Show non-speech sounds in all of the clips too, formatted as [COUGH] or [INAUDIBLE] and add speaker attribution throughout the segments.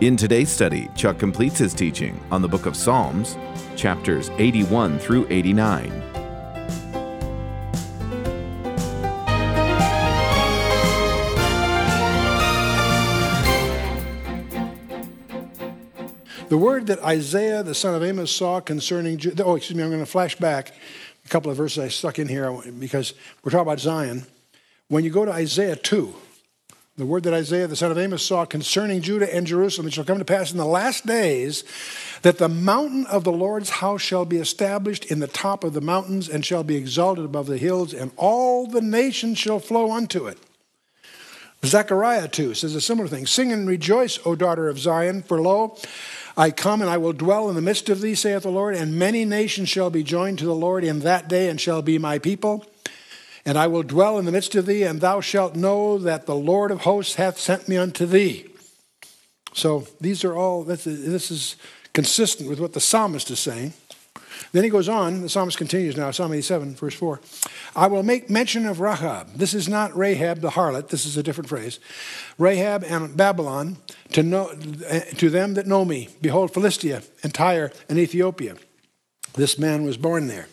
Speaker 1: In today's study, Chuck completes his teaching on the book of Psalms, chapters 81 through 89.
Speaker 2: The word that Isaiah, the son of Amos, saw concerning, oh, excuse me, I'm going to flash back a couple of verses I stuck in here because we're talking about Zion. When you go to Isaiah 2, the word that Isaiah, the son of Amos, saw concerning Judah and Jerusalem, it shall come to pass in the last days that the mountain of the Lord's house shall be established in the top of the mountains and shall be exalted above the hills, and all the nations shall flow unto it. Zechariah 2 says a similar thing Sing and rejoice, O daughter of Zion, for lo, I come and I will dwell in the midst of thee, saith the Lord, and many nations shall be joined to the Lord in that day and shall be my people. And I will dwell in the midst of thee, and thou shalt know that the Lord of hosts hath sent me unto thee. So these are all, this is consistent with what the psalmist is saying. Then he goes on, the psalmist continues now, Psalm 87, verse 4. I will make mention of Rahab. This is not Rahab the harlot, this is a different phrase. Rahab and Babylon, to, know, to them that know me. Behold, Philistia and Tyre and Ethiopia. This man was born there.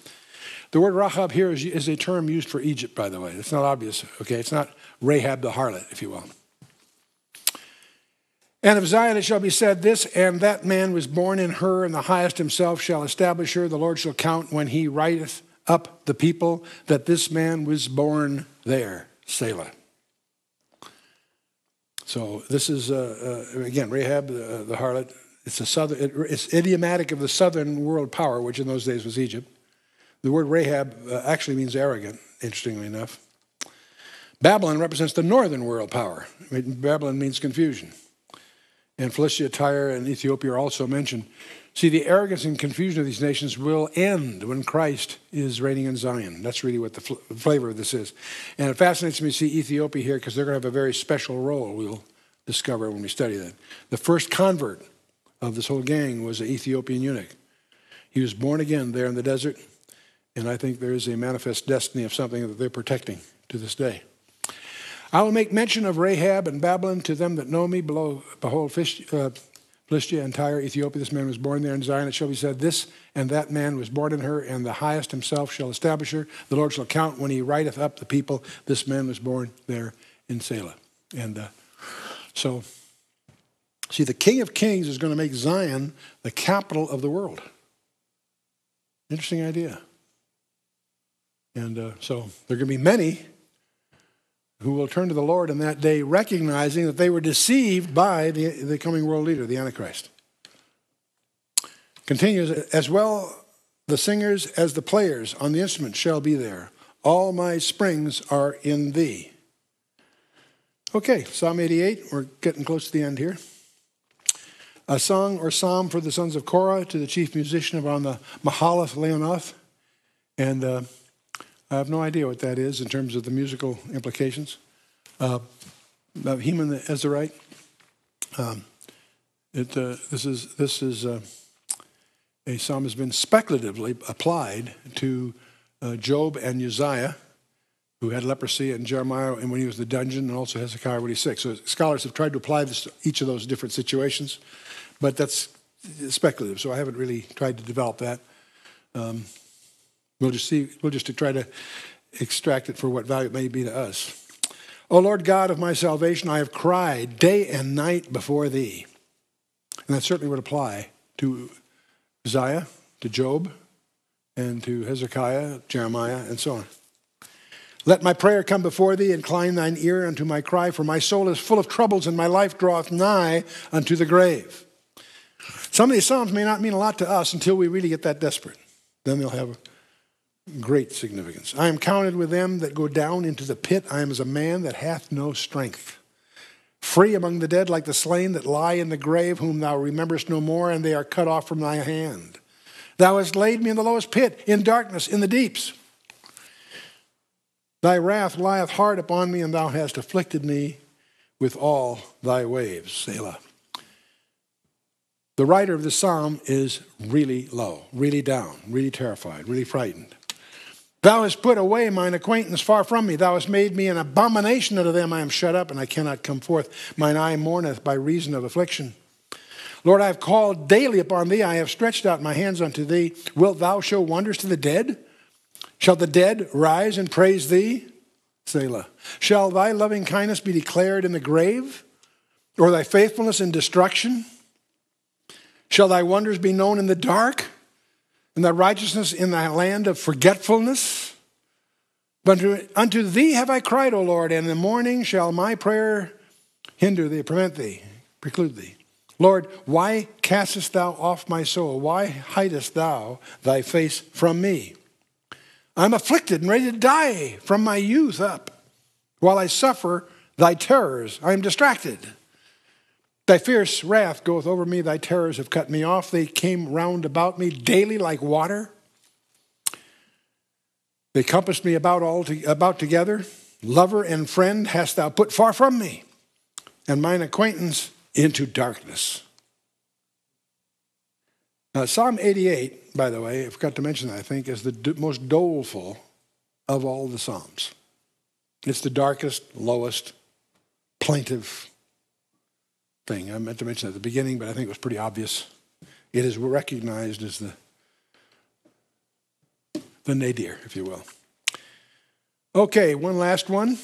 Speaker 2: The word Rahab here is, is a term used for Egypt, by the way. It's not obvious, okay? It's not Rahab the harlot, if you will. And of Zion it shall be said, This and that man was born in her, and the highest himself shall establish her. The Lord shall count when he writeth up the people that this man was born there. Selah. So this is, uh, uh, again, Rahab, uh, the harlot. It's, a southern, it, it's idiomatic of the southern world power, which in those days was Egypt. The word Rahab uh, actually means arrogant, interestingly enough. Babylon represents the northern world power. Babylon means confusion and Philistia, Tyre, and Ethiopia are also mentioned. See, the arrogance and confusion of these nations will end when Christ is reigning in Zion. That's really what the fl- flavor of this is. And it fascinates me to see Ethiopia here because they're going to have a very special role, we'll discover when we study that. The first convert of this whole gang was an Ethiopian eunuch. He was born again there in the desert, and I think there is a manifest destiny of something that they're protecting to this day. I will make mention of Rahab and Babylon to them that know me. Below, behold, uh, Philistia and Tyre, Ethiopia. This man was born there in Zion. It shall be said, This and that man was born in her, and the highest himself shall establish her. The Lord shall count when he writeth up the people. This man was born there in Selah. And uh, so, see, the King of Kings is going to make Zion the capital of the world. Interesting idea. And uh, so, there are going to be many who will turn to the Lord in that day, recognizing that they were deceived by the, the coming world leader, the Antichrist. Continues, as well the singers as the players on the instrument shall be there. All my springs are in thee. Okay, Psalm 88, we're getting close to the end here. A song or psalm for the sons of Korah to the chief musician on the Mahalath Leannoth. And uh, I have no idea what that is in terms of the musical implications. Uh, Heman the Ezrahite. Um, it, uh, this is, this is uh, a psalm has been speculatively applied to uh, Job and Uzziah, who had leprosy, and Jeremiah and when he was in the dungeon, and also Hezekiah when he's sick. So scholars have tried to apply this to each of those different situations, but that's speculative. So I haven't really tried to develop that. Um, We'll just see, we'll just try to extract it for what value it may be to us. O Lord God of my salvation, I have cried day and night before thee. And that certainly would apply to Uzziah, to Job, and to Hezekiah, Jeremiah, and so on. Let my prayer come before thee, incline thine ear unto my cry, for my soul is full of troubles, and my life draweth nigh unto the grave. Some of these Psalms may not mean a lot to us until we really get that desperate. Then they'll have great significance. I am counted with them that go down into the pit. I am as a man that hath no strength. free among the dead like the slain that lie in the grave, whom thou rememberest no more, and they are cut off from thy hand. Thou hast laid me in the lowest pit, in darkness, in the deeps. Thy wrath lieth hard upon me, and thou hast afflicted me with all thy waves. Selah. The writer of the psalm is really low, really down, really terrified, really frightened. Thou hast put away mine acquaintance far from me. Thou hast made me an abomination unto them. I am shut up, and I cannot come forth. Mine eye mourneth by reason of affliction. Lord, I have called daily upon thee. I have stretched out my hands unto thee. Wilt thou show wonders to the dead? Shall the dead rise and praise thee? Selah. Shall thy loving kindness be declared in the grave, or thy faithfulness in destruction? Shall thy wonders be known in the dark, and thy righteousness in thy land of forgetfulness? But unto, unto thee have I cried, O Lord, and in the morning shall my prayer hinder thee, prevent thee, preclude thee. Lord, why castest thou off my soul? Why hidest thou thy face from me? I'm afflicted and ready to die from my youth up. While I suffer thy terrors, I am distracted. Thy fierce wrath goeth over me, thy terrors have cut me off. They came round about me daily like water. They compassed me about all to, about together. Lover and friend hast thou put far from me, and mine acquaintance into darkness. Now, Psalm 88, by the way, I forgot to mention that, I think, is the most doleful of all the Psalms. It's the darkest, lowest, plaintive thing. I meant to mention at the beginning, but I think it was pretty obvious. It is recognized as the, the nadir, if you will. Okay, one last one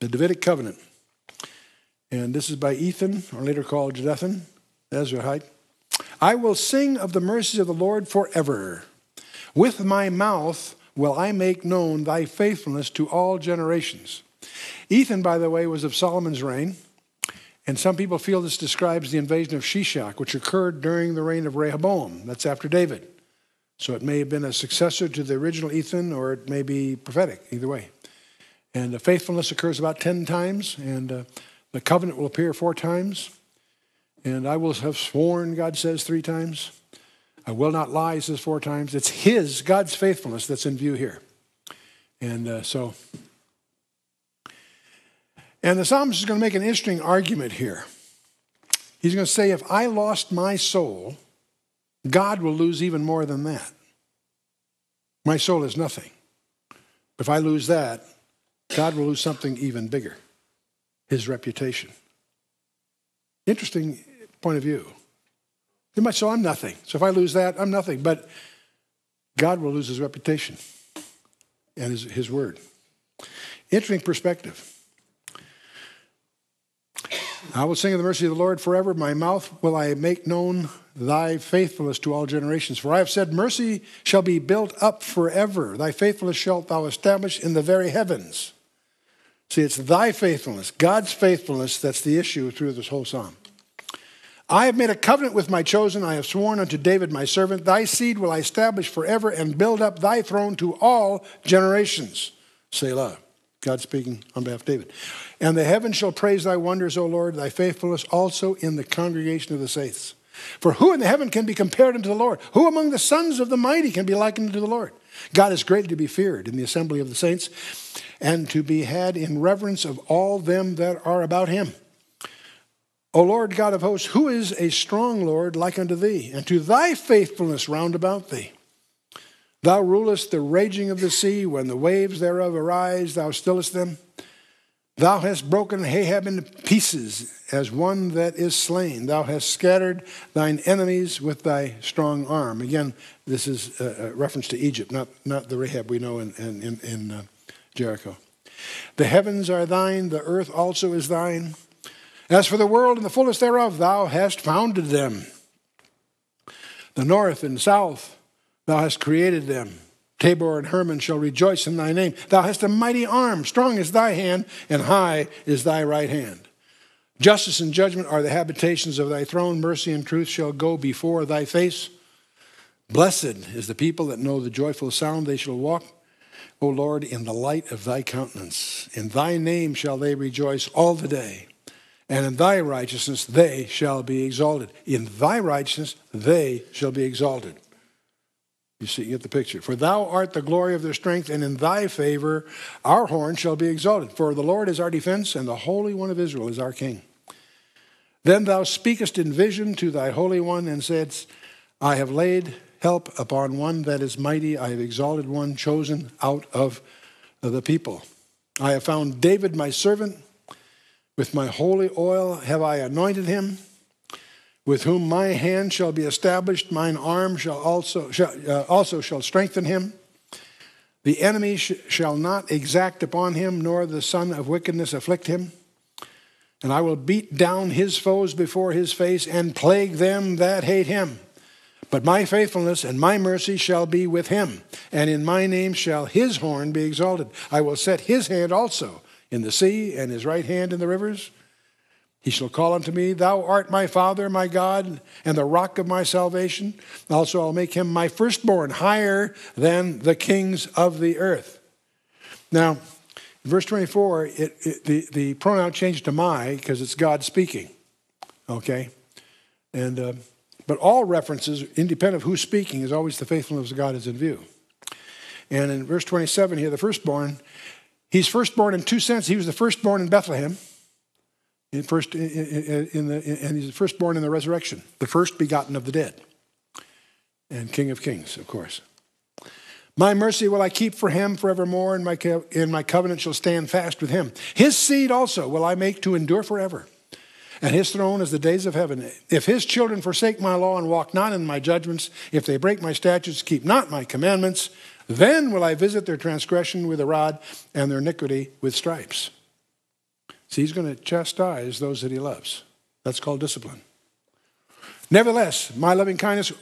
Speaker 2: the Davidic covenant. And this is by Ethan, or later called Jeduthun, Ezrahite. I will sing of the mercies of the Lord forever. With my mouth will I make known thy faithfulness to all generations. Ethan, by the way, was of Solomon's reign. And some people feel this describes the invasion of Shishak, which occurred during the reign of Rehoboam. That's after David. So it may have been a successor to the original Ethan, or it may be prophetic, either way. And the faithfulness occurs about 10 times, and uh, the covenant will appear four times. And I will have sworn, God says three times. I will not lie, says four times. It's his, God's faithfulness, that's in view here. And uh, so and the psalmist is going to make an interesting argument here. He's going to say, if I lost my soul, God will lose even more than that. My soul is nothing. If I lose that, God will lose something even bigger his reputation. Interesting point of view. So I'm nothing. So if I lose that, I'm nothing. But God will lose his reputation and his, his word. Interesting perspective. I will sing of the mercy of the Lord forever. My mouth will I make known thy faithfulness to all generations. For I have said, Mercy shall be built up forever. Thy faithfulness shalt thou establish in the very heavens. See, it's thy faithfulness, God's faithfulness, that's the issue through this whole psalm. I have made a covenant with my chosen. I have sworn unto David my servant, Thy seed will I establish forever and build up thy throne to all generations. Selah. God speaking on behalf of David. And the heavens shall praise thy wonders, O Lord, thy faithfulness also in the congregation of the saints. For who in the heaven can be compared unto the Lord? Who among the sons of the mighty can be likened unto the Lord? God is greatly to be feared in the assembly of the saints, and to be had in reverence of all them that are about him. O Lord God of hosts, who is a strong Lord like unto thee, and to thy faithfulness round about thee? Thou rulest the raging of the sea, when the waves thereof arise, thou stillest them. Thou hast broken Rahab into pieces as one that is slain. Thou hast scattered thine enemies with thy strong arm. Again, this is a reference to Egypt, not, not the Rahab we know in, in, in uh, Jericho. The heavens are thine, the earth also is thine. As for the world and the fullness thereof, thou hast founded them. The north and south, thou hast created them. Tabor and Hermon shall rejoice in thy name. Thou hast a mighty arm, strong is thy hand, and high is thy right hand. Justice and judgment are the habitations of thy throne. Mercy and truth shall go before thy face. Blessed is the people that know the joyful sound. They shall walk, O Lord, in the light of thy countenance. In thy name shall they rejoice all the day, and in thy righteousness they shall be exalted. In thy righteousness they shall be exalted. You see, you get the picture. For thou art the glory of their strength, and in thy favor our horn shall be exalted. For the Lord is our defense, and the Holy One of Israel is our King. Then thou speakest in vision to thy Holy One, and saidst, I have laid help upon one that is mighty. I have exalted one chosen out of the people. I have found David my servant. With my holy oil have I anointed him with whom my hand shall be established, mine arm shall also, shall, uh, also shall strengthen him. The enemy sh- shall not exact upon him, nor the son of wickedness afflict him. And I will beat down his foes before his face and plague them that hate him. But my faithfulness and my mercy shall be with him, and in my name shall his horn be exalted. I will set his hand also in the sea, and his right hand in the rivers. He shall call unto me, Thou art my Father, my God, and the rock of my salvation. Also, I'll make him my firstborn, higher than the kings of the earth. Now, verse 24, it, it, the, the pronoun changed to my because it's God speaking. Okay? And, uh, but all references, independent of who's speaking, is always the faithfulness of God is in view. And in verse 27 here, the firstborn, he's firstborn in two senses. He was the firstborn in Bethlehem in first, in, in the, and he's the firstborn in the resurrection, the first begotten of the dead, and King of kings, of course. My mercy will I keep for him forevermore, and my, and my covenant shall stand fast with him. His seed also will I make to endure forever, and his throne is the days of heaven. If his children forsake my law and walk not in my judgments, if they break my statutes, keep not my commandments, then will I visit their transgression with a rod and their iniquity with stripes. See, he's going to chastise those that he loves. That's called discipline. Nevertheless, my loving kindness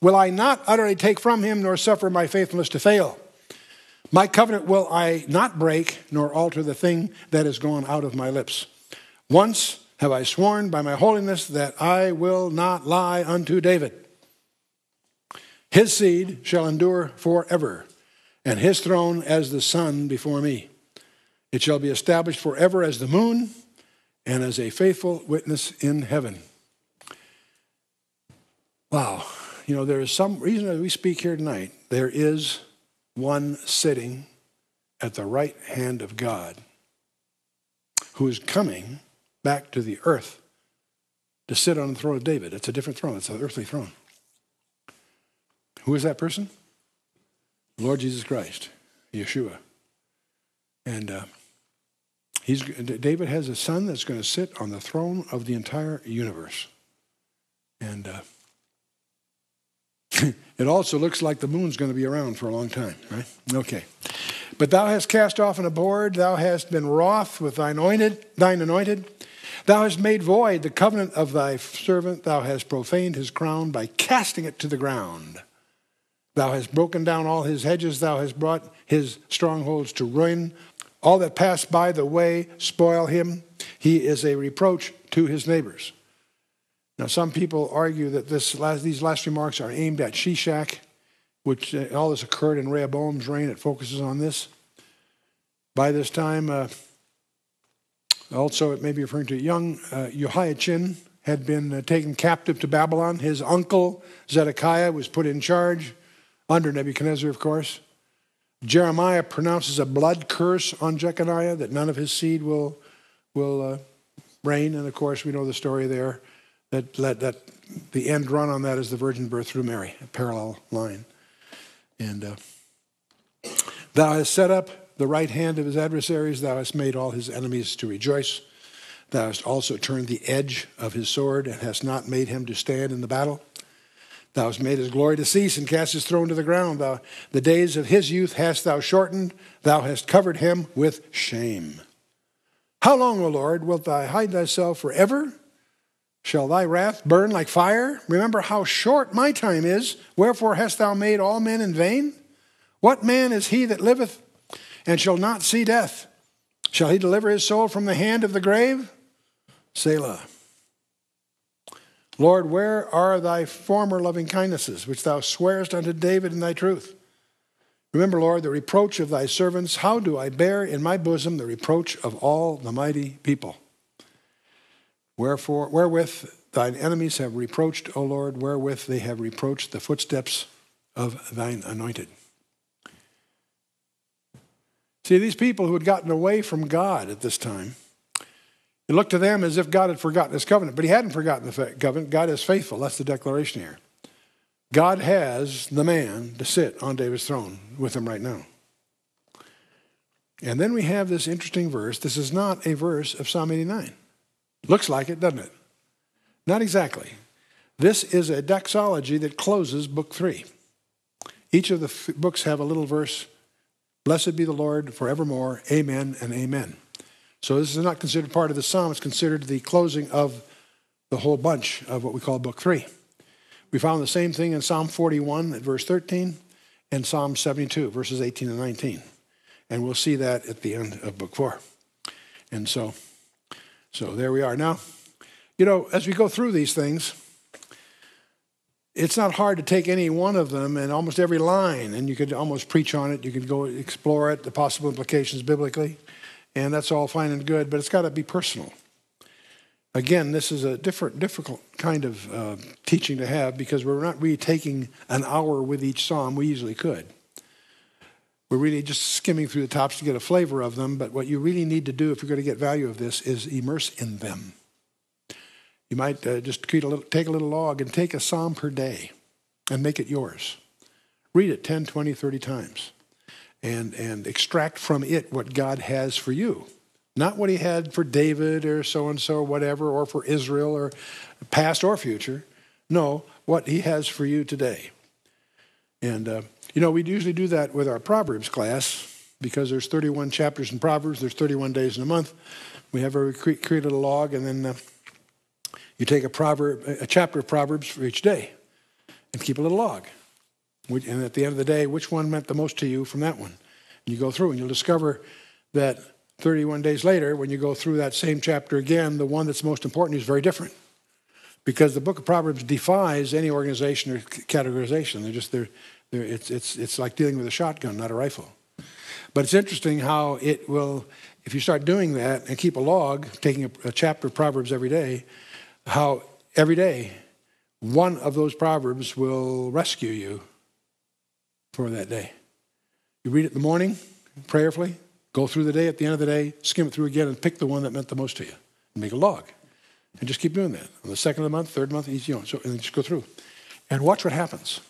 Speaker 2: will I not utterly take from him, nor suffer my faithfulness to fail. My covenant will I not break, nor alter the thing that has gone out of my lips. Once have I sworn by my holiness that I will not lie unto David. His seed shall endure forever, and his throne as the sun before me. It shall be established forever as the moon and as a faithful witness in heaven. Wow. You know, there is some reason that we speak here tonight. There is one sitting at the right hand of God who is coming back to the earth to sit on the throne of David. It's a different throne, it's an earthly throne. Who is that person? Lord Jesus Christ, Yeshua. And uh, he's, David has a son that's going to sit on the throne of the entire universe. And uh, [LAUGHS] it also looks like the moon's going to be around for a long time, right? Okay. But thou hast cast off and abhorred, thou hast been wroth with thine anointed, thine anointed. Thou hast made void the covenant of thy servant. Thou hast profaned his crown by casting it to the ground. Thou hast broken down all his hedges. Thou hast brought his strongholds to ruin. All that pass by the way spoil him. He is a reproach to his neighbors. Now, some people argue that this last, these last remarks are aimed at Shishak, which uh, all this occurred in Rehoboam's reign. It focuses on this. By this time, uh, also it may be referring to young uh, Jehoiachin had been uh, taken captive to Babylon. His uncle Zedekiah was put in charge under Nebuchadnezzar, of course. Jeremiah pronounces a blood curse on Jeconiah that none of his seed will, will uh, reign. And of course, we know the story there that, that, that the end run on that is the virgin birth through Mary, a parallel line. And uh, thou hast set up the right hand of his adversaries, thou hast made all his enemies to rejoice. Thou hast also turned the edge of his sword and hast not made him to stand in the battle. Thou hast made his glory to cease and cast his throne to the ground. Thou, the days of his youth hast thou shortened. Thou hast covered him with shame. How long, O Lord, wilt thou hide thyself forever? Shall thy wrath burn like fire? Remember how short my time is. Wherefore hast thou made all men in vain? What man is he that liveth and shall not see death? Shall he deliver his soul from the hand of the grave? Selah. Lord, where are thy former loving kindnesses, which thou swearest unto David in thy truth? Remember, Lord, the reproach of thy servants. How do I bear in my bosom the reproach of all the mighty people? Wherefore, wherewith thine enemies have reproached, O Lord, wherewith they have reproached the footsteps of thine anointed. See, these people who had gotten away from God at this time, it looked to them as if God had forgotten his covenant, but he hadn't forgotten the covenant. God is faithful. That's the declaration here. God has the man to sit on David's throne with him right now. And then we have this interesting verse. This is not a verse of Psalm 89. Looks like it, doesn't it? Not exactly. This is a doxology that closes book three. Each of the f- books have a little verse Blessed be the Lord forevermore. Amen and amen. So this is not considered part of the psalm, it's considered the closing of the whole bunch of what we call book three. We found the same thing in Psalm 41 at verse 13 and Psalm 72, verses 18 and 19. And we'll see that at the end of book four. And so, so there we are. Now, you know, as we go through these things, it's not hard to take any one of them and almost every line, and you could almost preach on it. You could go explore it, the possible implications biblically, and that's all fine and good, but it's got to be personal. Again, this is a different, difficult kind of uh, teaching to have because we're not really taking an hour with each psalm. We usually could. We're really just skimming through the tops to get a flavor of them, but what you really need to do if you're going to get value of this is immerse in them. You might uh, just a little, take a little log and take a psalm per day and make it yours. Read it 10, 20, 30 times and, and extract from it what God has for you. Not what he had for David or so and so, whatever, or for Israel or past or future. No, what he has for you today. And, uh, you know, we usually do that with our Proverbs class because there's 31 chapters in Proverbs, there's 31 days in a month. We have a created a log, and then uh, you take a proverb, a chapter of Proverbs for each day, and keep a little log. And at the end of the day, which one meant the most to you from that one? And you go through, and you'll discover that 31 days later, when you go through that same chapter again, the one that's most important is very different. Because the book of Proverbs defies any organization or categorization. They're just, they're, they're, it's, it's, it's like dealing with a shotgun, not a rifle. But it's interesting how it will, if you start doing that and keep a log, taking a, a chapter of Proverbs every day, how every day one of those proverbs will rescue you for that day. You read it in the morning, prayerfully, go through the day, at the end of the day, skim it through again, and pick the one that meant the most to you. And make a log. And just keep doing that. On the second of the month, third month, you know, so, and just go through. And watch what happens.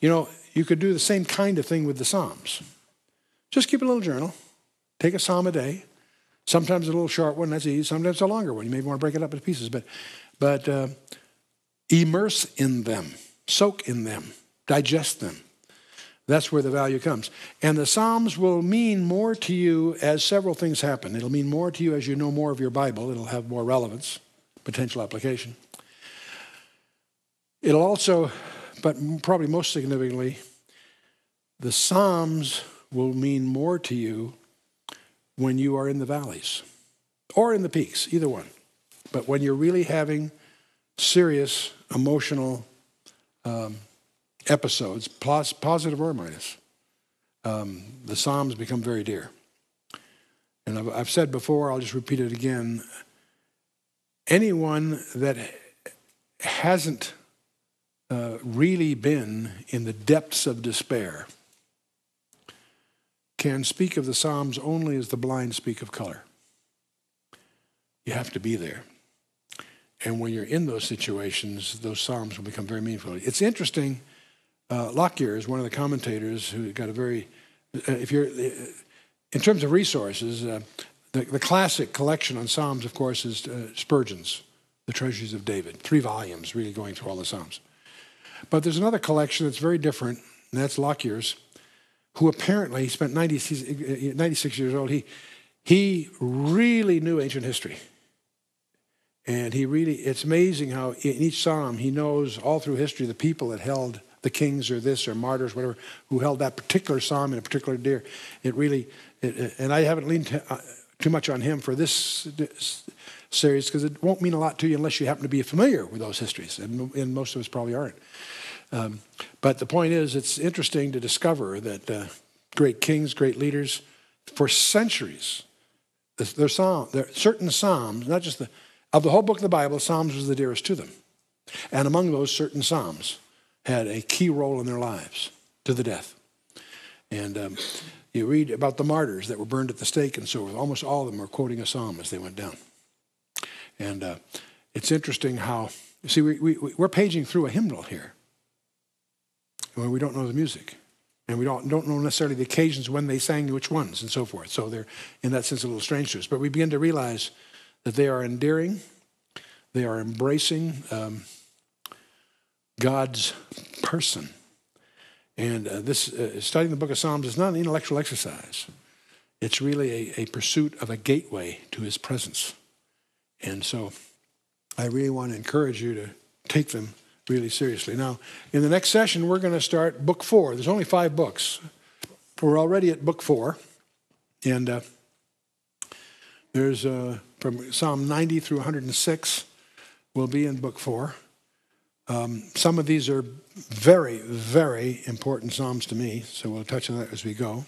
Speaker 2: You know, you could do the same kind of thing with the Psalms. Just keep a little journal. Take a psalm a day. Sometimes a little short one, that's easy. Sometimes a longer one. You may want to break it up into pieces. But but uh, immerse in them, soak in them, digest them. That's where the value comes. And the Psalms will mean more to you as several things happen. It'll mean more to you as you know more of your Bible, it'll have more relevance, potential application. It'll also, but probably most significantly, the Psalms will mean more to you when you are in the valleys or in the peaks, either one. But when you're really having serious emotional um, episodes, positive or minus, um, the Psalms become very dear. And I've, I've said before, I'll just repeat it again. Anyone that hasn't uh, really been in the depths of despair can speak of the Psalms only as the blind speak of color. You have to be there. And when you're in those situations, those psalms will become very meaningful. It's interesting. Uh, Lockyer is one of the commentators who got a very, uh, if you're, uh, in terms of resources, uh, the, the, classic collection on psalms, of course, is uh, Spurgeon's, The Treasuries of David, three volumes, really going through all the psalms. But there's another collection that's very different, and that's Lockyer's, who apparently spent 90, uh, 96 years old. He, he really knew ancient history. And he really, it's amazing how in each psalm he knows all through history the people that held the kings or this or martyrs, whatever, who held that particular psalm in a particular dear. It really, it, and I haven't leaned uh, too much on him for this, series because it won't mean a lot to you unless you happen to be familiar with those histories, and, and most of us probably aren't. Um, but the point is, it's interesting to discover that uh, great kings, great leaders, for centuries, their psalm, there certain psalms, not just the Of the whole book of the Bible, Psalms was the dearest to them. And among those, certain Psalms had a key role in their lives to the death. And um, you read about the martyrs that were burned at the stake and so forth. Almost all of them are quoting a psalm as they went down. And uh, it's interesting how, you see, we, we, we're paging through a hymnal here where we don't know the music. And we don't, don't know necessarily the occasions when they sang which ones and so forth. So they're, in that sense, a little strange to us. But we begin to realize that they are endearing, they are embracing um, God's person. And uh, this uh, studying the book of Psalms is not an intellectual exercise. It's really a, a pursuit of a gateway to his presence. And so I really want to encourage you to take them really seriously. Now, in the next session, we're going to start book four. There's only five books. We're already at book four. And uh, there's uh, from Psalm 90 through 106 will be in book four. Um, some of these are very, very important Psalms to me, so we'll touch on that as we go.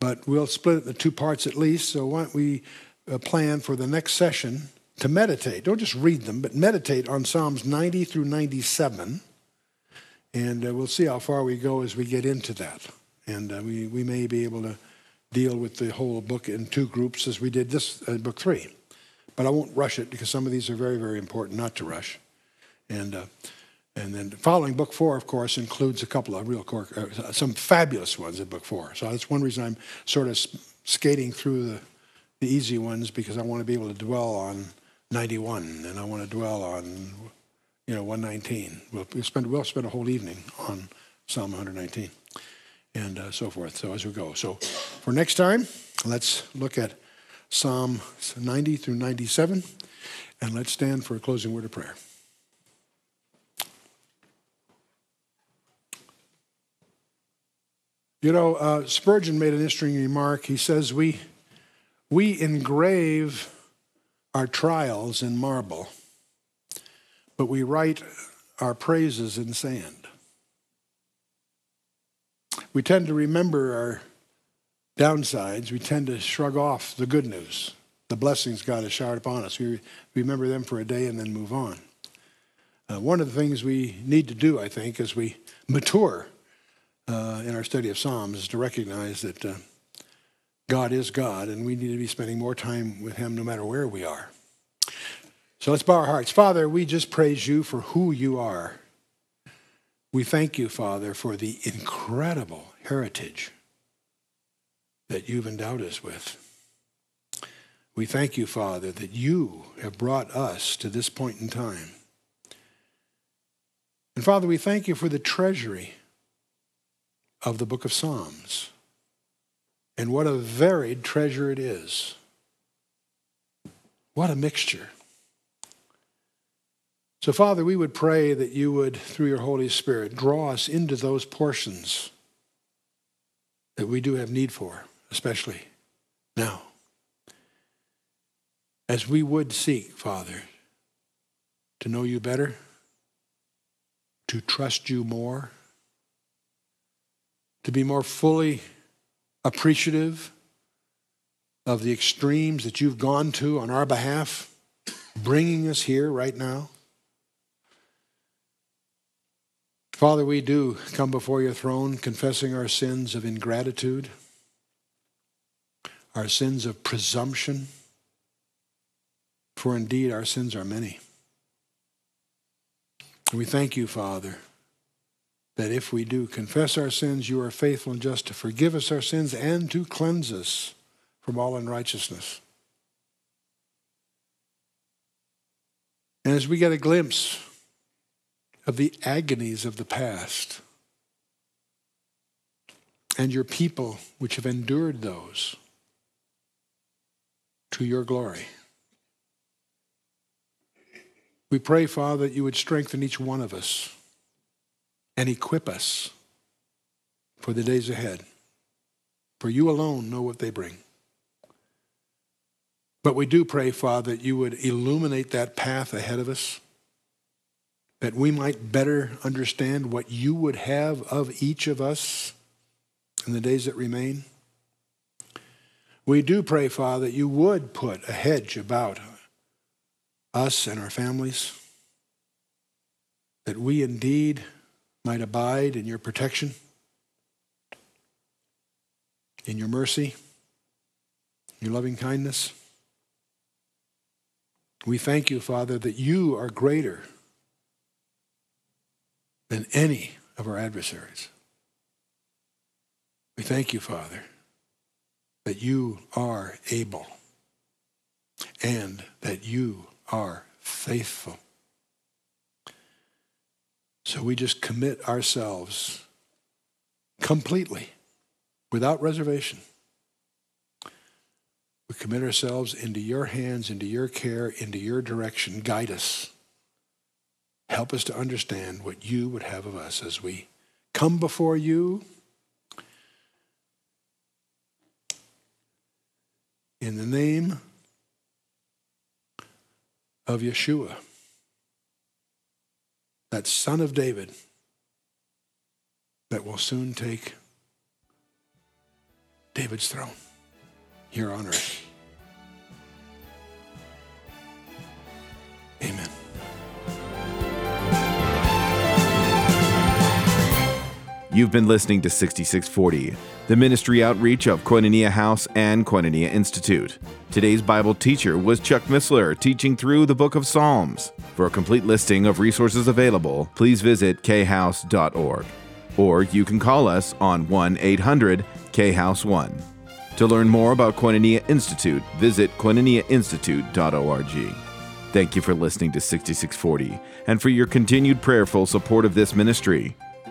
Speaker 2: But we'll split it into two parts at least. So why don't we uh, plan for the next session to meditate? Don't just read them, but meditate on Psalms 90 through 97. And uh, we'll see how far we go as we get into that. And uh, we, we may be able to deal with the whole book in two groups as we did this uh, book three. But I won't rush it because some of these are very, very important not to rush. And, uh, and then following book four, of course, includes a couple of real uh, some fabulous ones in book four. So that's one reason I'm sort of skating through the, the easy ones because I want to be able to dwell on 91 and I want to dwell on, you know, 119. We'll, we'll, spend, we'll spend a whole evening on Psalm 119 and uh, so forth. So as we go. So for next time, let's look at Psalm 90 through 97 and let's stand for a closing word of prayer. You know, uh, Spurgeon made an interesting remark. He says, we, we engrave our trials in marble, but we write our praises in sand. We tend to remember our downsides. We tend to shrug off the good news, the blessings God has showered upon us. We remember them for a day and then move on. Uh, one of the things we need to do, I think, as we mature uh, in our study of Psalms is to recognize that uh, God is God, and we need to be spending more time with Him no matter where we are. So let's bow our hearts. Father, we just praise you for who you are. We thank you, Father, for the incredible heritage that you've endowed us with. We thank you, Father, that you have brought us to this point in time. And Father, we thank you for the treasury of the book of Psalms. And what a varied treasure it is. What a mixture. So, Father, we would pray that you would, through your Holy Spirit, draw us into those portions that we do have need for, especially now. As we would seek, Father, to know you better, to trust you more to be more fully appreciative of the extremes that you've gone to on our behalf, bringing us here right now. Father, we do come before your throne confessing our sins of ingratitude, our sins of presumption, for indeed our sins are many. We thank you, Father that if we do confess our sins, you are faithful and just to forgive us our sins and to cleanse us from all unrighteousness. And as we get a glimpse of the agonies of the past and your people which have endured those to your glory, we pray, Father, that you would strengthen each one of us and equip us for the days ahead. For you alone know what they bring. But we do pray, Father, that you would illuminate that path ahead of us, that we might better understand what you would have of each of us in the days that remain. We do pray, Father, that you would put a hedge about us and our families, that we indeed might abide in your protection, in your mercy, your loving kindness. We thank you, Father, that you are greater than any of our adversaries. We thank you, Father, that you are able and that you are faithful. So we just commit ourselves completely, without reservation. We commit ourselves into your hands, into your care, into your direction. Guide us. Help us to understand what you would have of us as we come before you in the name of Yeshua, that son of David that will soon take David's throne here on earth.
Speaker 1: You've been listening to 6640, the ministry outreach of Koinonia House and Koinonia Institute. Today's Bible teacher was Chuck Missler, teaching through the book of Psalms. For a complete listing of resources available, please visit khouse.org. Or you can call us on 1 800 KHOUSE 1. To learn more about Koinonia Institute, visit koinoniainstitute.org. Thank you for listening to 6640 and for your continued prayerful support of this ministry.